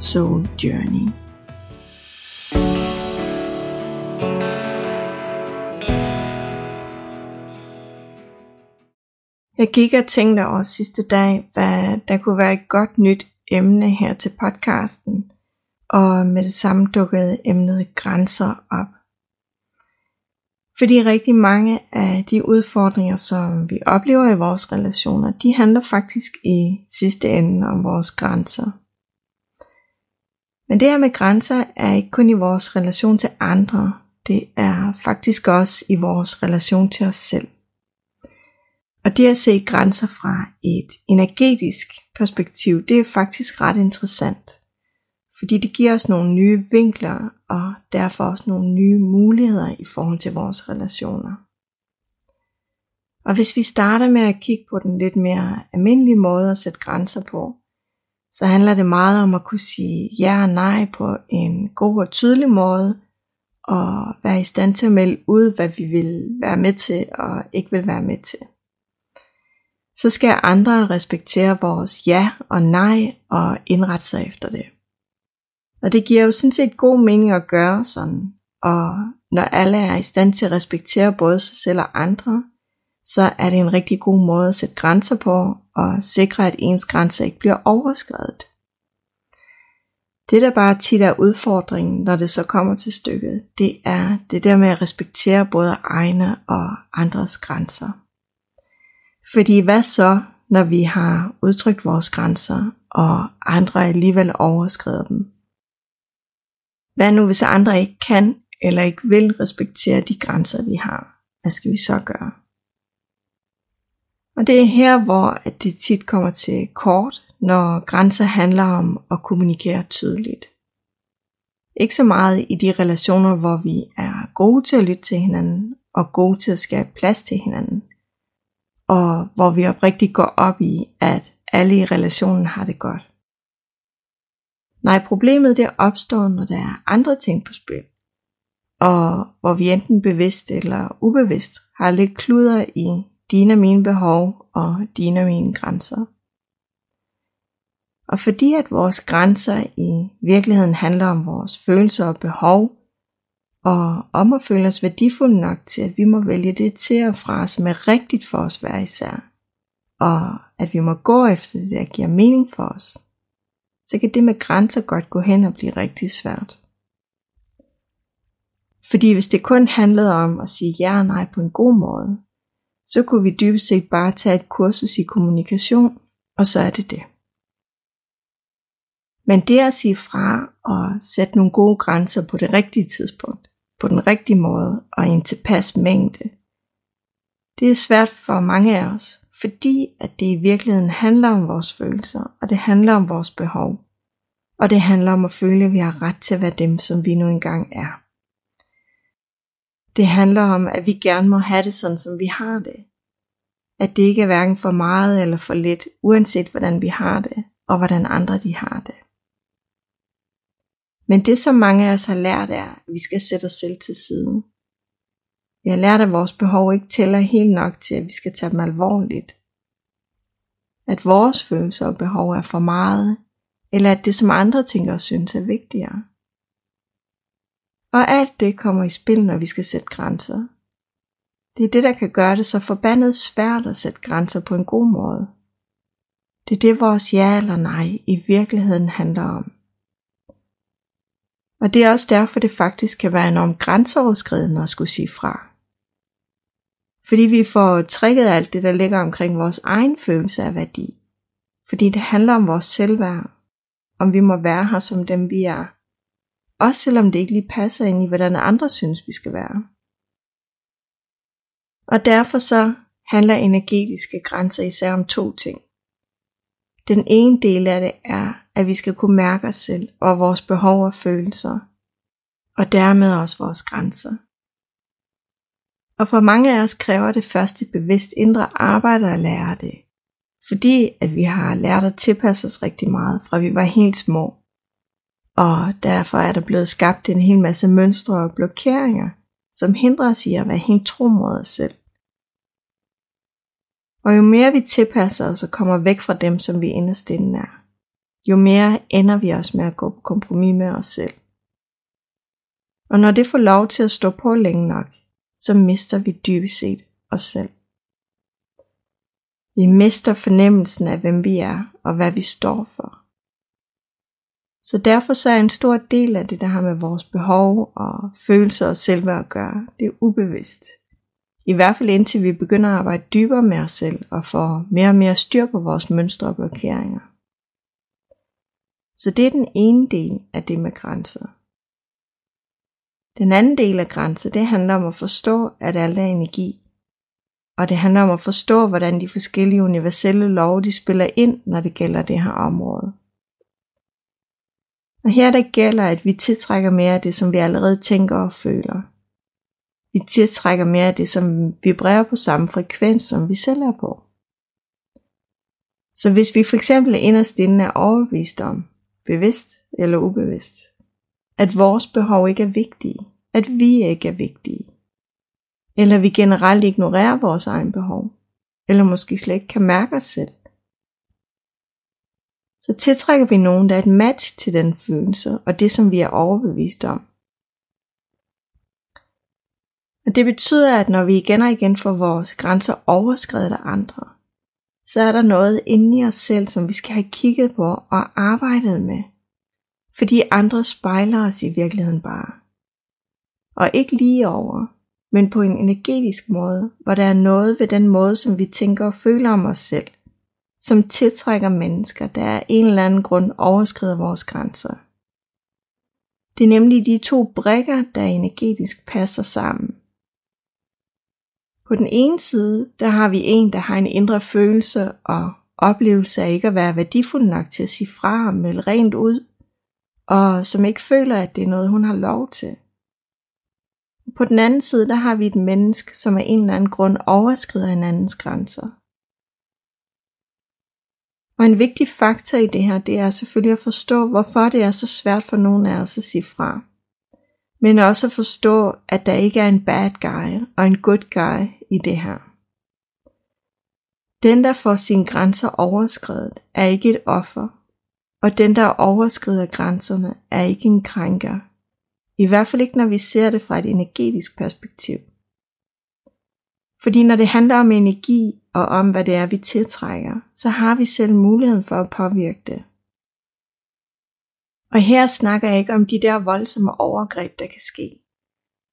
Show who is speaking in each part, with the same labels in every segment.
Speaker 1: Soul Journey. Jeg gik og tænkte over sidste dag, hvad der kunne være et godt nyt emne her til podcasten, og med det samme dukkede emnet grænser op. Fordi rigtig mange af de udfordringer, som vi oplever i vores relationer, de handler faktisk i sidste ende om vores grænser. Men det her med grænser er ikke kun i vores relation til andre, det er faktisk også i vores relation til os selv. Og det at se grænser fra et energetisk perspektiv, det er faktisk ret interessant. Fordi det giver os nogle nye vinkler, og derfor også nogle nye muligheder i forhold til vores relationer. Og hvis vi starter med at kigge på den lidt mere almindelige måde at sætte grænser på, så handler det meget om at kunne sige ja og nej på en god og tydelig måde, og være i stand til at melde ud, hvad vi vil være med til og ikke vil være med til. Så skal andre respektere vores ja og nej og indrette sig efter det. Og det giver jo sådan set god mening at gøre sådan, og når alle er i stand til at respektere både sig selv og andre, så er det en rigtig god måde at sætte grænser på og sikre, at ens grænser ikke bliver overskrevet. Det der bare tit er udfordringen, når det så kommer til stykket, det er det der med at respektere både egne og andres grænser. Fordi hvad så, når vi har udtrykt vores grænser, og andre alligevel overskrider dem? Hvad nu hvis andre ikke kan eller ikke vil respektere de grænser, vi har? Hvad skal vi så gøre? Og det er her, hvor det tit kommer til kort, når grænser handler om at kommunikere tydeligt. Ikke så meget i de relationer, hvor vi er gode til at lytte til hinanden og gode til at skabe plads til hinanden. Og hvor vi oprigtigt går op i, at alle i relationen har det godt. Nej, problemet det opstår, når der er andre ting på spil. Og hvor vi enten bevidst eller ubevidst har lidt kluder i dine og mine behov og dine og mine grænser. Og fordi at vores grænser i virkeligheden handler om vores følelser og behov, og om at føle os værdifulde nok til, at vi må vælge det til og fra, som er rigtigt for os hver især, og at vi må gå efter det, der giver mening for os, så kan det med grænser godt gå hen og blive rigtig svært. Fordi hvis det kun handlede om at sige ja og nej på en god måde, så kunne vi dybest set bare tage et kursus i kommunikation, og så er det det. Men det at sige fra og sætte nogle gode grænser på det rigtige tidspunkt, på den rigtige måde og i en tilpas mængde, det er svært for mange af os, fordi at det i virkeligheden handler om vores følelser, og det handler om vores behov. Og det handler om at føle, at vi har ret til at være dem, som vi nu engang er. Det handler om, at vi gerne må have det sådan, som vi har det. At det ikke er hverken for meget eller for lidt, uanset hvordan vi har det, og hvordan andre de har det. Men det som mange af os har lært er, at vi skal sætte os selv til siden. Vi har lært, at vores behov ikke tæller helt nok til, at vi skal tage dem alvorligt. At vores følelser og behov er for meget, eller at det som andre tænker og synes er vigtigere. Og alt det kommer i spil, når vi skal sætte grænser. Det er det, der kan gøre det så forbandet svært at sætte grænser på en god måde. Det er det, vores ja eller nej i virkeligheden handler om. Og det er også derfor, det faktisk kan være enormt grænseoverskridende at skulle sige fra. Fordi vi får trækket alt det, der ligger omkring vores egen følelse af værdi. Fordi det handler om vores selvværd. Om vi må være her som dem vi er. Også selvom det ikke lige passer ind i, hvordan andre synes, vi skal være. Og derfor så handler energetiske grænser især om to ting. Den ene del af det er at vi skal kunne mærke os selv og vores behov og følelser, og dermed også vores grænser. Og for mange af os kræver det først et bevidst indre arbejde at lære det, fordi at vi har lært at tilpasse os rigtig meget, fra vi var helt små. Og derfor er der blevet skabt en hel masse mønstre og blokeringer, som hindrer os i at være helt tro mod os selv. Og jo mere vi tilpasser os og kommer væk fra dem, som vi inderst er, jo mere ender vi også med at gå på kompromis med os selv. Og når det får lov til at stå på længe nok, så mister vi dybest set os selv. Vi mister fornemmelsen af, hvem vi er og hvad vi står for. Så derfor så er en stor del af det, der har med vores behov og følelser og selve at gøre, det er ubevidst. I hvert fald indtil vi begynder at arbejde dybere med os selv og får mere og mere styr på vores mønstre og blokeringer. Så det er den ene del af det med grænser. Den anden del af grænser, det handler om at forstå, at alt er energi. Og det handler om at forstå, hvordan de forskellige universelle love, de spiller ind, når det gælder det her område. Og her der gælder, at vi tiltrækker mere af det, som vi allerede tænker og føler. Vi tiltrækker mere af det, som vibrerer på samme frekvens, som vi selv er på. Så hvis vi for eksempel inderst inde er overbevist om, bevidst eller ubevidst, at vores behov ikke er vigtige, at vi ikke er vigtige, eller vi generelt ignorerer vores egen behov, eller måske slet ikke kan mærke os selv, så tiltrækker vi nogen, der er et match til den følelse og det, som vi er overbevist om. Og det betyder, at når vi igen og igen får vores grænser overskrevet af andre, så er der noget inde i os selv, som vi skal have kigget på og arbejdet med. Fordi andre spejler os i virkeligheden bare. Og ikke lige over, men på en energetisk måde, hvor der er noget ved den måde, som vi tænker og føler om os selv, som tiltrækker mennesker, der af en eller anden grund overskrider vores grænser. Det er nemlig de to brikker, der energetisk passer sammen. På den ene side, der har vi en, der har en indre følelse og oplevelse af ikke at være værdifuld nok til at sige fra og melde rent ud, og som ikke føler, at det er noget, hun har lov til. På den anden side, der har vi et menneske, som af en eller anden grund overskrider en andens grænser. Og en vigtig faktor i det her, det er selvfølgelig at forstå, hvorfor det er så svært for nogen af os at sige fra. Men også at forstå, at der ikke er en bad guy og en good guy i det her. Den, der får sine grænser overskrevet, er ikke et offer, og den, der overskrider grænserne, er ikke en krænker. I hvert fald ikke, når vi ser det fra et energetisk perspektiv. Fordi når det handler om energi og om, hvad det er, vi tiltrækker, så har vi selv muligheden for at påvirke det. Og her snakker jeg ikke om de der voldsomme overgreb, der kan ske,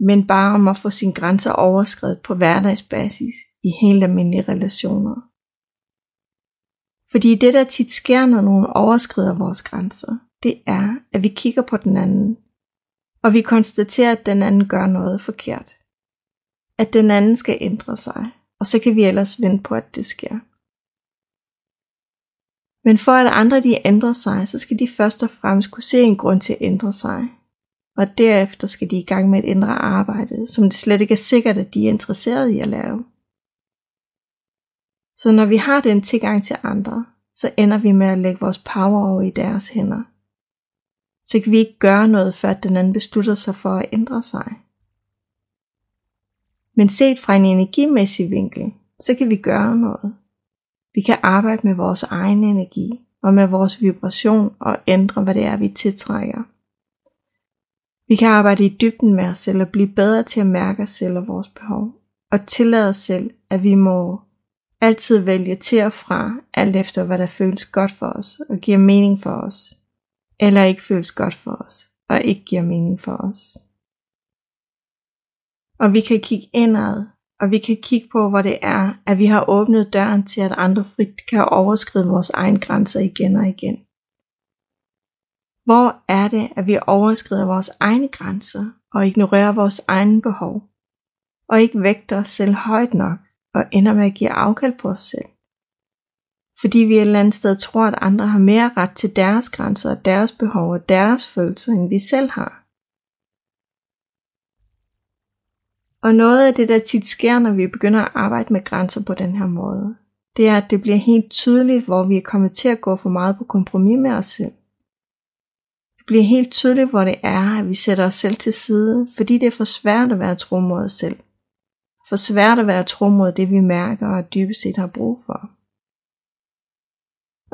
Speaker 1: men bare om at få sine grænser overskrevet på hverdagsbasis i helt almindelige relationer. Fordi det, der tit sker, når nogen overskrider vores grænser, det er, at vi kigger på den anden, og vi konstaterer, at den anden gør noget forkert at den anden skal ændre sig, og så kan vi ellers vente på, at det sker. Men for at andre de ændrer sig, så skal de først og fremmest kunne se en grund til at ændre sig. Og derefter skal de i gang med et indre arbejde, som det slet ikke er sikkert, at de er interesseret i at lave. Så når vi har den tilgang til andre, så ender vi med at lægge vores power over i deres hænder. Så kan vi ikke gøre noget, før den anden beslutter sig for at ændre sig. Men set fra en energimæssig vinkel, så kan vi gøre noget. Vi kan arbejde med vores egen energi og med vores vibration og ændre, hvad det er, vi tiltrækker. Vi kan arbejde i dybden med os selv og blive bedre til at mærke os selv og vores behov. Og tillade os selv, at vi må altid vælge til og fra, alt efter hvad der føles godt for os og giver mening for os. Eller ikke føles godt for os og ikke giver mening for os. Og vi kan kigge indad, og vi kan kigge på, hvor det er, at vi har åbnet døren til, at andre frit kan overskride vores egen grænser igen og igen. Hvor er det, at vi overskrider vores egne grænser og ignorerer vores egne behov, og ikke vægter os selv højt nok og ender med at give afkald på os selv? Fordi vi et eller andet sted tror, at andre har mere ret til deres grænser og deres behov og deres følelser, end vi selv har. Og noget af det, der tit sker, når vi begynder at arbejde med grænser på den her måde, det er, at det bliver helt tydeligt, hvor vi er kommet til at gå for meget på kompromis med os selv. Det bliver helt tydeligt, hvor det er, at vi sætter os selv til side, fordi det er for svært at være tro mod os selv. For svært at være tro mod det, vi mærker og dybest set har brug for.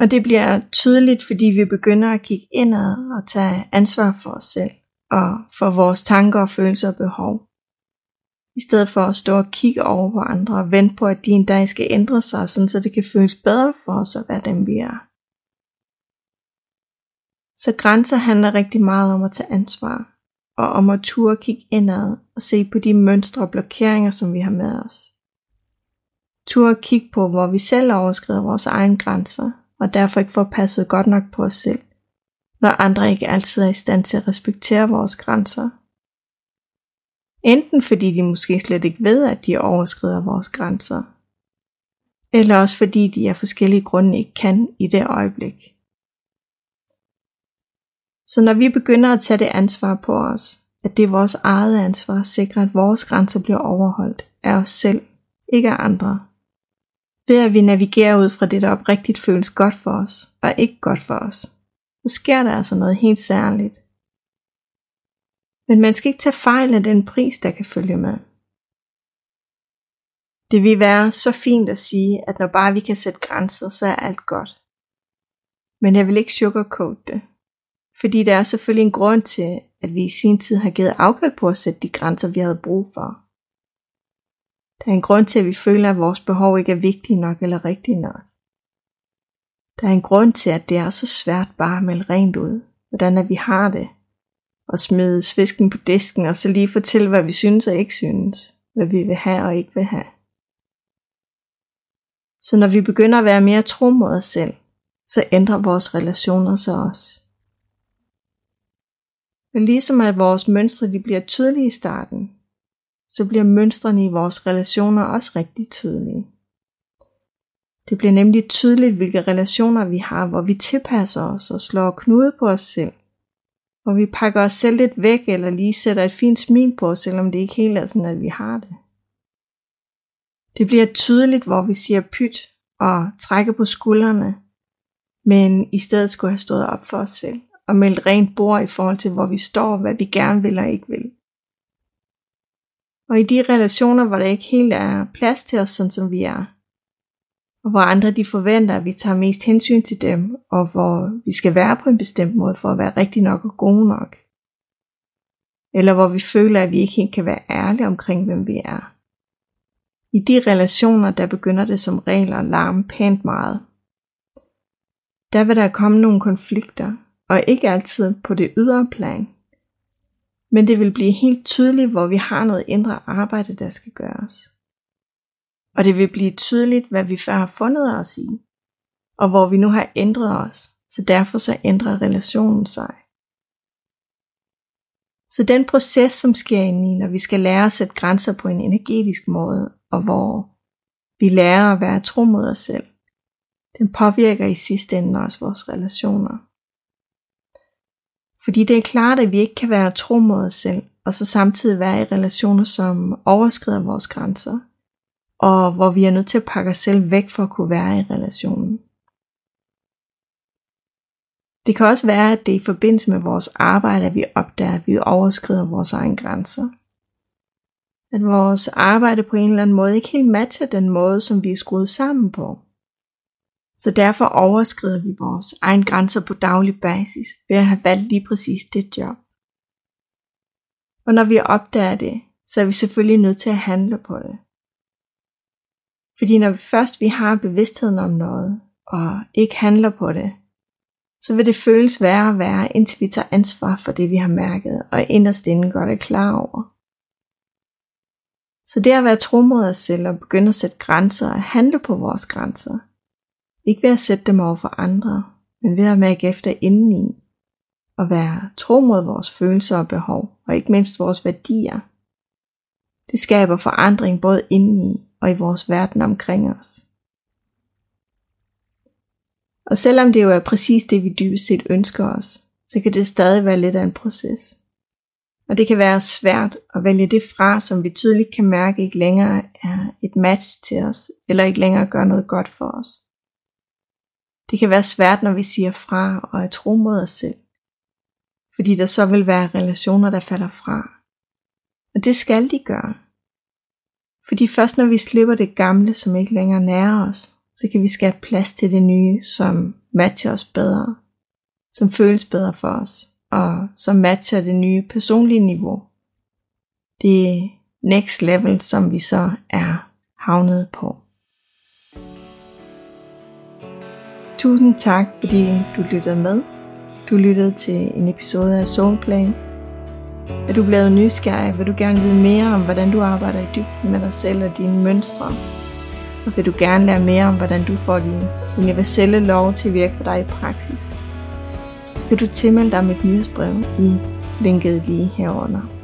Speaker 1: Og det bliver tydeligt, fordi vi begynder at kigge indad og tage ansvar for os selv og for vores tanker og følelser og behov. I stedet for at stå og kigge over på andre og vente på, at de en dag skal ændre sig, sådan så det kan føles bedre for os at være dem, vi er. Så grænser handler rigtig meget om at tage ansvar, og om at turde kigge indad og se på de mønstre og blokeringer, som vi har med os. Turde kigge på, hvor vi selv overskrider vores egne grænser, og derfor ikke får passet godt nok på os selv, når andre ikke altid er i stand til at respektere vores grænser. Enten fordi de måske slet ikke ved, at de overskrider vores grænser, eller også fordi de af forskellige grunde ikke kan i det øjeblik. Så når vi begynder at tage det ansvar på os, at det er vores eget ansvar at sikre, at vores grænser bliver overholdt af os selv, ikke af andre. Ved at vi navigerer ud fra det, der oprigtigt føles godt for os, og ikke godt for os, så sker der altså noget helt særligt. Men man skal ikke tage fejl af den pris, der kan følge med. Det vil være så fint at sige, at når bare vi kan sætte grænser, så er alt godt. Men jeg vil ikke sugarcoat det. Fordi der er selvfølgelig en grund til, at vi i sin tid har givet afkald på at sætte de grænser, vi havde brug for. Der er en grund til, at vi føler, at vores behov ikke er vigtige nok eller rigtige nok. Der er en grund til, at det er så svært bare at melde rent ud, hvordan at vi har det, og smide svisken på disken, og så lige fortælle, hvad vi synes og ikke synes, hvad vi vil have og ikke vil have. Så når vi begynder at være mere tro mod os selv, så ændrer vores relationer sig også. Men ligesom at vores mønstre de bliver tydelige i starten, så bliver mønstrene i vores relationer også rigtig tydelige. Det bliver nemlig tydeligt, hvilke relationer vi har, hvor vi tilpasser os og slår knude på os selv. Hvor vi pakker os selv lidt væk, eller lige sætter et fint smil på, selvom det ikke helt er sådan, at vi har det. Det bliver tydeligt, hvor vi siger pyt og trækker på skuldrene, men i stedet skulle have stået op for os selv og meldt rent bord i forhold til, hvor vi står, hvad vi gerne vil og ikke vil. Og i de relationer, hvor der ikke helt er plads til os, sådan som vi er, og hvor andre de forventer, at vi tager mest hensyn til dem, og hvor vi skal være på en bestemt måde for at være rigtig nok og gode nok. Eller hvor vi føler, at vi ikke helt kan være ærlige omkring, hvem vi er. I de relationer, der begynder det som regel at larme pænt meget. Der vil der komme nogle konflikter, og ikke altid på det ydre plan. Men det vil blive helt tydeligt, hvor vi har noget indre arbejde, der skal gøres. Og det vil blive tydeligt, hvad vi før har fundet os i, og hvor vi nu har ændret os, så derfor så ændrer relationen sig. Så den proces, som sker inde i, når vi skal lære at sætte grænser på en energetisk måde, og hvor vi lærer at være tro mod os selv, den påvirker i sidste ende også vores relationer. Fordi det er klart, at vi ikke kan være tro mod os selv, og så samtidig være i relationer, som overskrider vores grænser, og hvor vi er nødt til at pakke os selv væk for at kunne være i relationen. Det kan også være, at det er i forbindelse med vores arbejde, at vi opdager, at vi overskrider vores egne grænser. At vores arbejde på en eller anden måde ikke helt matcher den måde, som vi er skruet sammen på. Så derfor overskrider vi vores egen grænser på daglig basis ved at have valgt lige præcis det job. Og når vi opdager det, så er vi selvfølgelig nødt til at handle på det. Fordi når først vi har bevidstheden om noget, og ikke handler på det, så vil det føles værre og værre, indtil vi tager ansvar for det, vi har mærket, og inderst inden godt er klar over. Så det at være tro mod os selv og begynde at sætte grænser og handle på vores grænser, ikke ved at sætte dem over for andre, men ved at mærke efter indeni og være tro mod vores følelser og behov, og ikke mindst vores værdier. Det skaber forandring både indeni og i vores verden omkring os. Og selvom det jo er præcis det, vi dybest set ønsker os, så kan det stadig være lidt af en proces. Og det kan være svært at vælge det fra, som vi tydeligt kan mærke ikke længere er et match til os, eller ikke længere gør noget godt for os. Det kan være svært, når vi siger fra og er tro mod os selv. Fordi der så vil være relationer, der falder fra. Og det skal de gøre. Fordi først når vi slipper det gamle, som ikke længere nærer os, så kan vi skabe plads til det nye, som matcher os bedre, som føles bedre for os, og som matcher det nye personlige niveau. Det next level, som vi så er havnet på. Tusind tak, fordi du lyttede med. Du lyttede til en episode af Soulplay. Er du blevet nysgerrig? Vil du gerne vide mere om, hvordan du arbejder i dybden med dig selv og dine mønstre? Og vil du gerne lære mere om, hvordan du får din universelle lov til at virke for dig i praksis? Så kan du tilmelde dig mit nyhedsbrev i linket lige herunder.